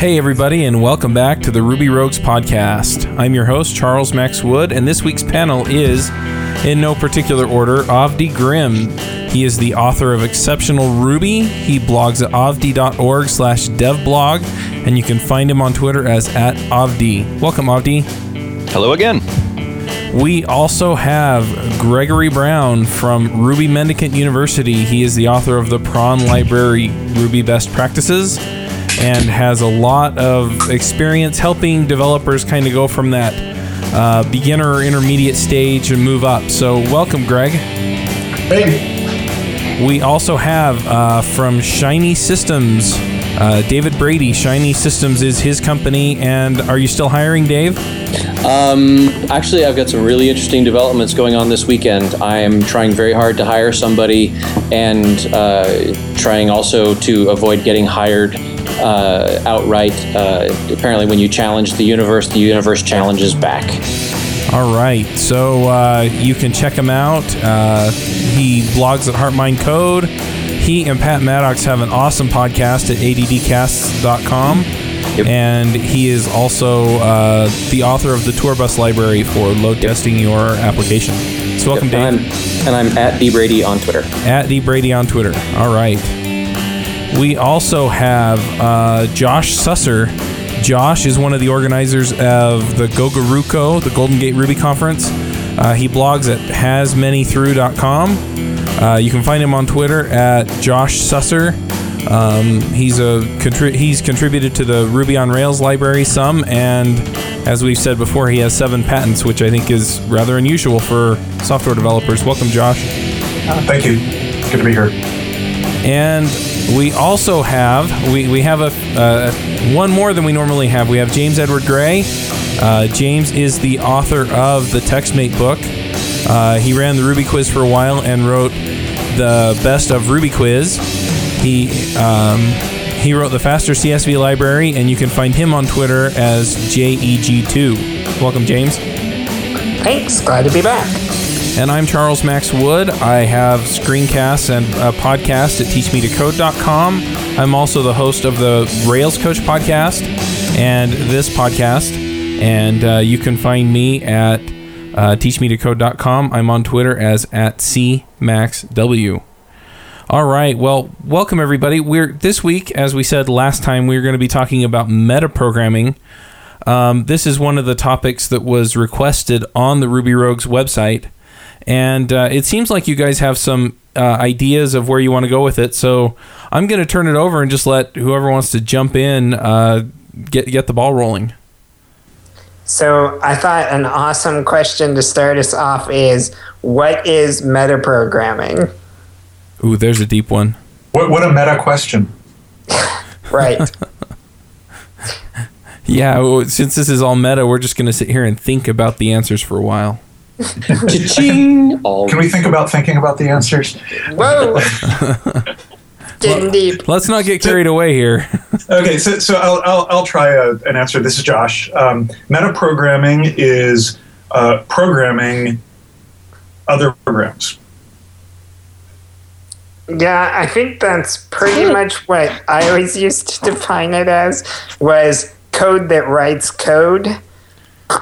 Hey, everybody, and welcome back to the Ruby Rogues podcast. I'm your host, Charles Max Wood, and this week's panel is, in no particular order, Avdi Grimm. He is the author of Exceptional Ruby. He blogs at avdi.org slash devblog, and you can find him on Twitter as at Avdi. Welcome, Avdi. Hello again. We also have Gregory Brown from Ruby Mendicant University. He is the author of the Prawn Library Ruby Best Practices and has a lot of experience helping developers kind of go from that uh, beginner or intermediate stage and move up. So, welcome, Greg. Hey. We also have uh, from Shiny Systems, uh, David Brady. Shiny Systems is his company, and are you still hiring, Dave? Um, actually, I've got some really interesting developments going on this weekend. I am trying very hard to hire somebody and uh, trying also to avoid getting hired uh, outright. Uh, apparently, when you challenge the universe, the universe challenges back. All right, so uh, you can check him out. Uh, he blogs at HeartMind Code. He and Pat Maddox have an awesome podcast at addcasts.com. Yep. And he is also uh, the author of the tour bus library for load testing your application. So welcome, yep. Dave. And I'm, and I'm at dbrady on Twitter. At dbrady on Twitter. All right. We also have uh, Josh Susser. Josh is one of the organizers of the GoGaRuCo, the Golden Gate Ruby Conference. Uh, he blogs at hasmanythrough.com. Uh, you can find him on Twitter at Josh Susser. Um, he's a contri- he's contributed to the Ruby on Rails library some, and as we've said before, he has seven patents, which I think is rather unusual for software developers. Welcome, Josh. Uh, thank you. Good to be here. And we also have we, we have a uh, one more than we normally have. We have James Edward Gray. Uh, James is the author of the TextMate book. Uh, he ran the Ruby Quiz for a while and wrote the best of Ruby Quiz. He um, he wrote the Faster CSV library, and you can find him on Twitter as JEG2. Welcome, James. Thanks. Glad to be back. And I'm Charles Max Wood. I have screencasts and a podcast at teachmetocode.com. I'm also the host of the Rails Coach podcast and this podcast. And uh, you can find me at uh, teachmetocode.com. I'm on Twitter as at cmaxw. All right. Well, welcome everybody. We're this week, as we said last time, we are going to be talking about metaprogramming. Um, this is one of the topics that was requested on the Ruby Rogues website, and uh, it seems like you guys have some uh, ideas of where you want to go with it. So I'm going to turn it over and just let whoever wants to jump in uh, get get the ball rolling. So I thought an awesome question to start us off is, what is metaprogramming? Ooh, there's a deep one. What, what a meta question. right. yeah, well, since this is all meta, we're just going to sit here and think about the answers for a while. Can we think about thinking about the answers? Whoa. Getting deep. Let's not get carried away here. okay, so, so I'll, I'll, I'll try a, an answer. This is Josh. Um, metaprogramming is uh, programming other programs. Yeah, I think that's pretty much what I always used to define it as was code that writes code.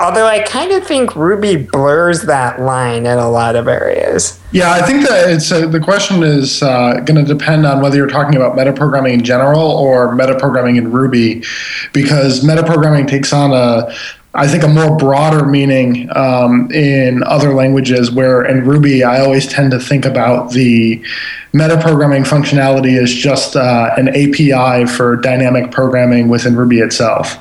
Although I kind of think Ruby blurs that line in a lot of areas. Yeah, I think that it's uh, the question is uh, going to depend on whether you're talking about metaprogramming in general or metaprogramming in Ruby, because metaprogramming takes on a I think a more broader meaning um, in other languages. Where in Ruby, I always tend to think about the metaprogramming functionality is just uh, an API for dynamic programming within Ruby itself.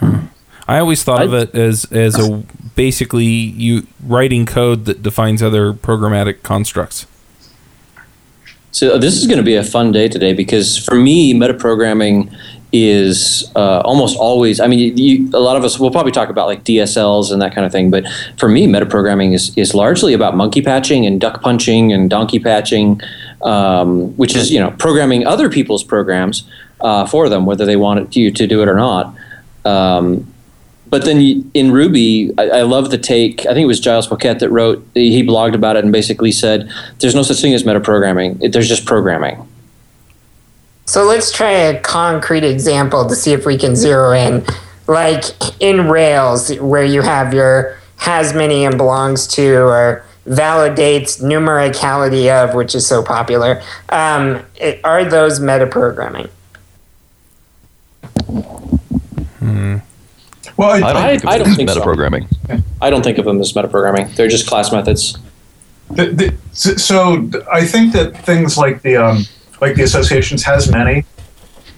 Hmm. I always thought I, of it as as a basically you writing code that defines other programmatic constructs. So this is going to be a fun day today because for me, metaprogramming is uh, almost always. I mean, you, a lot of us will probably talk about like DSLs and that kind of thing, but for me, metaprogramming is is largely about monkey patching and duck punching and donkey patching, um, which is you know programming other people's programs uh, for them, whether they want you to do it or not. Um, but then in Ruby, I, love the take. I think it was Giles Bowkett that wrote. He blogged about it and basically said, "There's no such thing as metaprogramming. There's just programming." So let's try a concrete example to see if we can zero in. Like in Rails, where you have your has many and belongs to, or validates numericality of, which is so popular. Um, it, are those metaprogramming? Well, I don't I- think of I don't as think so. I don't think of them as metaprogramming. They're just class methods. The, the, so, so I think that things like the um, like the associations has many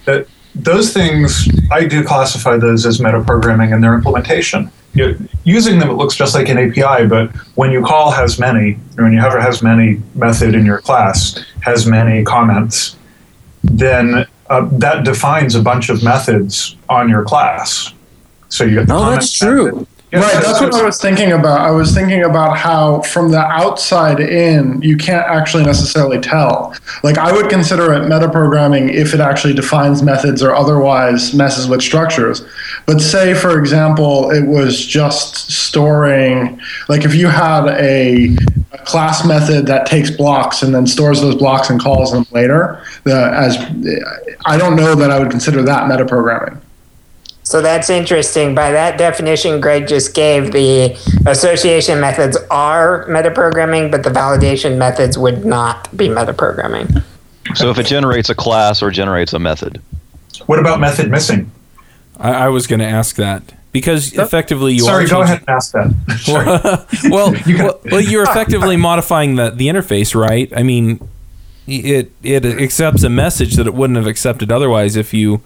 that those things I do classify those as metaprogramming and their implementation. You, using them, it looks just like an API, but when you call has many, or when you have a has many method in your class, has many comments, then uh, that defines a bunch of methods on your class. So you get the Oh, that's true. method. Right, that's what I was thinking about. I was thinking about how, from the outside in, you can't actually necessarily tell. Like, I would consider it metaprogramming if it actually defines methods or otherwise messes with structures. But say, for example, it was just storing, like, if you had a, a class method that takes blocks and then stores those blocks and calls them later, the, as I don't know that I would consider that metaprogramming. So that's interesting. By that definition Greg just gave, the association methods are metaprogramming, but the validation methods would not be metaprogramming. So if it generates a class or generates a method, What about method missing? I, I was going to ask that because oh, effectively you Sorry, are sorry go ahead and ask that. well, you well, well you're effectively modifying the, the interface, right? I mean, it it accepts a message that it wouldn't have accepted otherwise if you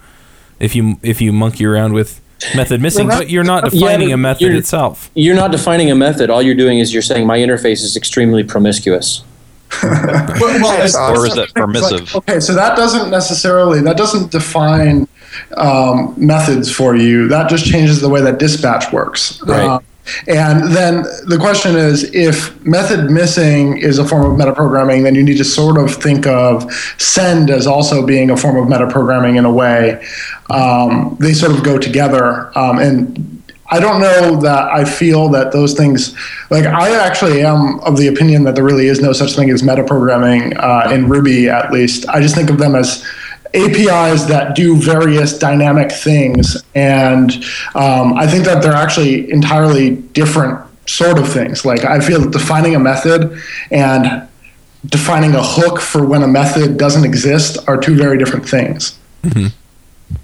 if you if you monkey around with method missing, Well, but you're not defining but a method you're- itself. You're not defining a method. All you're doing is you're saying my interface is extremely promiscuous. well, well, That's or is it permissive? Okay, so that doesn't necessarily that doesn't define um, methods for you. That just changes the way that dispatch works. Right. Um, and then the question is, if method missing is a form of metaprogramming, then you need to sort of think of send as also being a form of metaprogramming in a way. Um, they sort of go together, um, and I don't know that I feel that those things, like I actually am of the opinion that there really is no such thing as metaprogramming uh, in Ruby, at least. I just think of them as APIs that do various dynamic things, and um, I think that they're actually entirely different sort of things. Like I feel that defining a method and defining a hook for when a method doesn't exist are two very different things.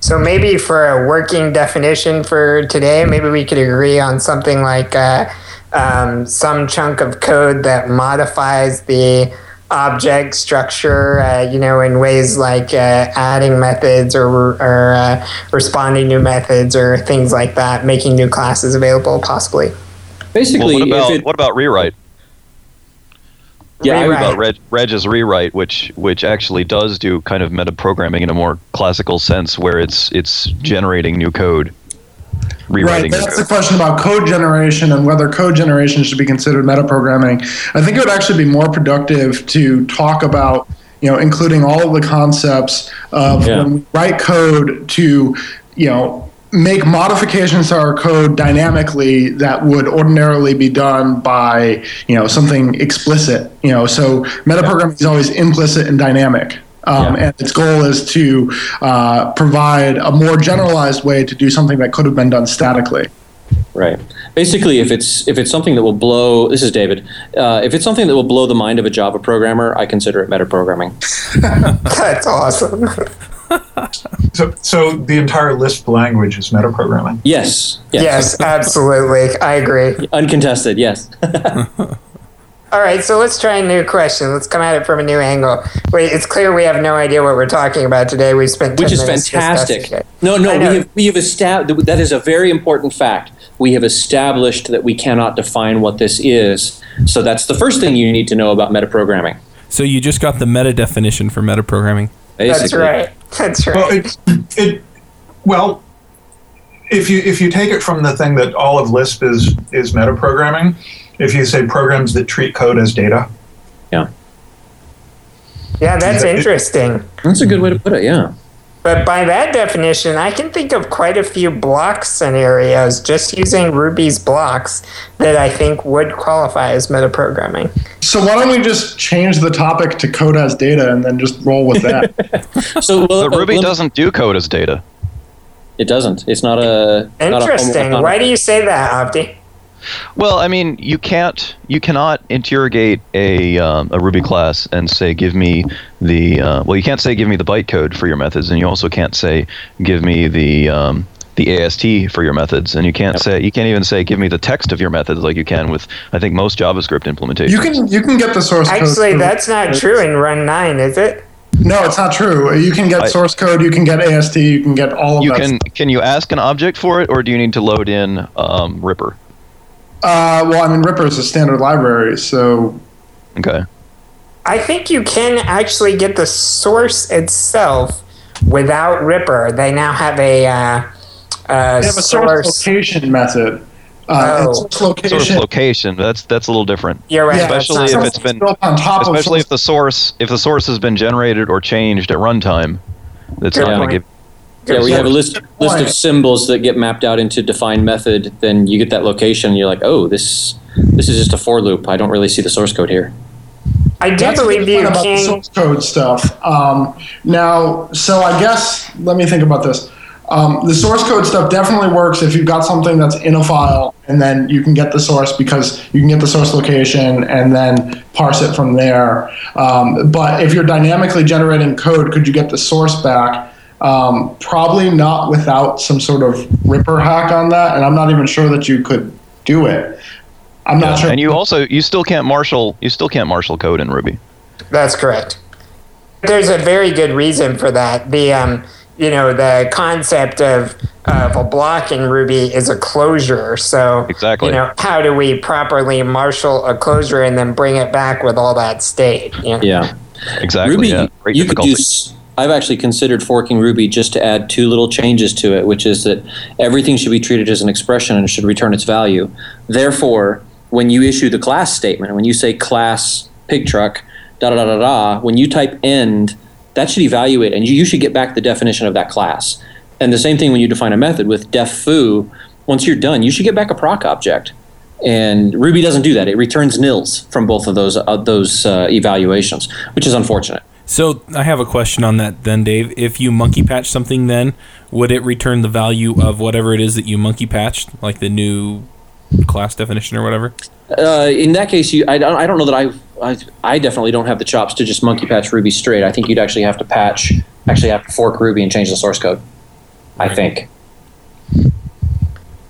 So maybe for a working definition for today, maybe we could agree on something like uh, um, some chunk of code that modifies the object structure, uh, you know, in ways like uh, adding methods or, or uh, responding new methods or things like that, making new classes available possibly. Basically, Well, what about if it, what about rewrite? yeah, I- Rewrite. What about Reg, Reg's rewrite, which which actually does do kind of metaprogramming in a more classical sense, where it's it's generating new code, Right, rewriting new that's the question about code generation and whether code generation should be considered metaprogramming. I think it would actually be more productive to talk about, you know, including all of the concepts of Yeah. when we write code to, you know, make modifications to our code dynamically that would ordinarily be done by, you know, something explicit. You know, so metaprogramming is always implicit and dynamic. Um, Yeah. And its goal is to uh, provide a more generalized way to do something that could have been done statically. Right. Basically, if it's if it's something that will blow, this is David. Uh, if it's something that will blow the mind of a Java programmer, I consider it metaprogramming. That's awesome. so, so the entire Lisp language is metaprogramming. Yes. Yes. yes, absolutely. I agree. Uncontested. Yes. All right, so let's try a new question. Let's come at it from a new angle. Wait, it's clear we have no idea what we're talking about today. We spent 10 Which is minutes fantastic. No, no, we have we have established that is a very important fact. We have established that we cannot define what this is. So that's the first thing you need to know about metaprogramming. So you just got the meta definition for metaprogramming. That's right. That's right. Well, it, it, well, if you if you take it from the thing that all of Lisp is is metaprogramming, if you say programs that treat code as data, yeah, Yeah, that's interesting. That's a good way to put it. Yeah. But by that definition, I can think of quite a few block scenarios just using Ruby's blocks that I think would qualify as metaprogramming. So why don't we just change the topic to code as data and then just roll with that? So well, But Ruby uh, doesn't do code as data. It doesn't. It's not a not a Interesting. Why do you say that, Avdi? Well, I mean, you can't, you cannot interrogate a um, a Ruby class and say, give me the, uh, well, you can't say, give me the bytecode for your methods, and you also can't say, give me the um, the AST for your methods, and you can't say, you can't even say, give me the text of your methods like you can with, I think, most JavaScript implementations. you can you can get the source code. Actually, through- that's not true in 1.9, is it? No, it's not true. You can get I- source code, you can get AST, you can get all of you that. can, can you ask an object for it, or do you need to load in um, Ripper? Uh, well, I mean, Ripper is a standard library, so Okay. I think you can actually get the source itself without Ripper. They now have a, uh, uh, they have a source source. location method. Uh, Oh. source location. Source location. location. That's that's a little different. You're right. Yeah, especially not if it's been on top especially source if the source if the source has been generated or changed at runtime that's Good not going to give Yeah, where you have a list list of symbols that get mapped out into defined method, then you get that location. And you're like, oh, this this is just a for loop. I don't really see the source code here. I do That's a believe good you point about the source code stuff. Um, now, so I guess let me think about this. Um, the source code stuff definitely works if you've got something that's in a file, and then you can get the source because you can get the source location and then parse it from there. Um, but if you're dynamically generating code, could you get the source back? Um, probably not without some sort of Ripper hack on that, and I'm not even sure that you could do it. I'm not sure. and you also you still can't marshal you still can't marshal code in ruby That's correct. There's a very good reason for that. The um, you know, the concept of of a block in Ruby is a closure. So Exactly. you know, how do we properly marshal a closure and then bring it back with all that state? You know? Yeah. exactly Ruby, yeah great you could difficulty. I've actually considered forking Ruby just to add two little changes to it, which is that everything should be treated as an expression and should return its value. Therefore, when you issue the class statement, when you say class pig truck, da da da da da, when you type end, that should evaluate, and you, you should get back the definition of that class. And the same thing when you define a method with def foo. Once you're done, you should get back a proc object. And Ruby doesn't do that; it returns nils from both of those uh, those uh, evaluations, which is unfortunate. So I have a question on that then, Dave. If you monkey patch something, then would it return the value of whatever it is that you monkey patched, like the new class definition or whatever? Uh, in that case, you, I, don't, I don't know that I, I, I definitely don't have the chops to just monkey patch Ruby straight. I think you'd actually have to patch, actually have to fork Ruby and change the source code. I think.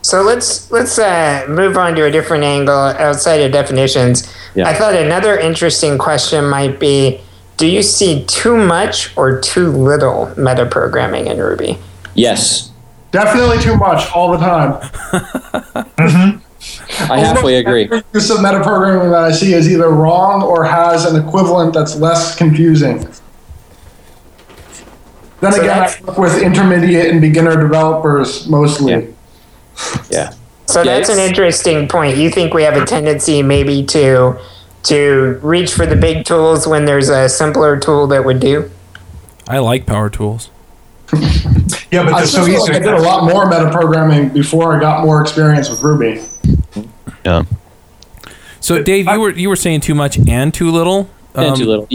So let's let's uh, move on to a different angle outside of definitions. Yeah. I thought another interesting question might be: Do you see too much or too little metaprogramming in Ruby? Yes, Definitely too much all the time. Mm-hmm. I halfway agree. Every use of metaprogramming that I see is either wrong or has an equivalent that's less confusing. Then So again, I that's- work with intermediate and beginner developers mostly. Yeah. Yeah. So Yeah, that's an interesting point. You think we have a tendency maybe to to reach for the big tools when there's a simpler tool that would do? I like power tools. Yeah, but I they're so feel easy. like I did a lot more metaprogramming before I got more experience with Ruby. yeah So Dave, you were you were saying too much and too little. and Um, too little. Yeah.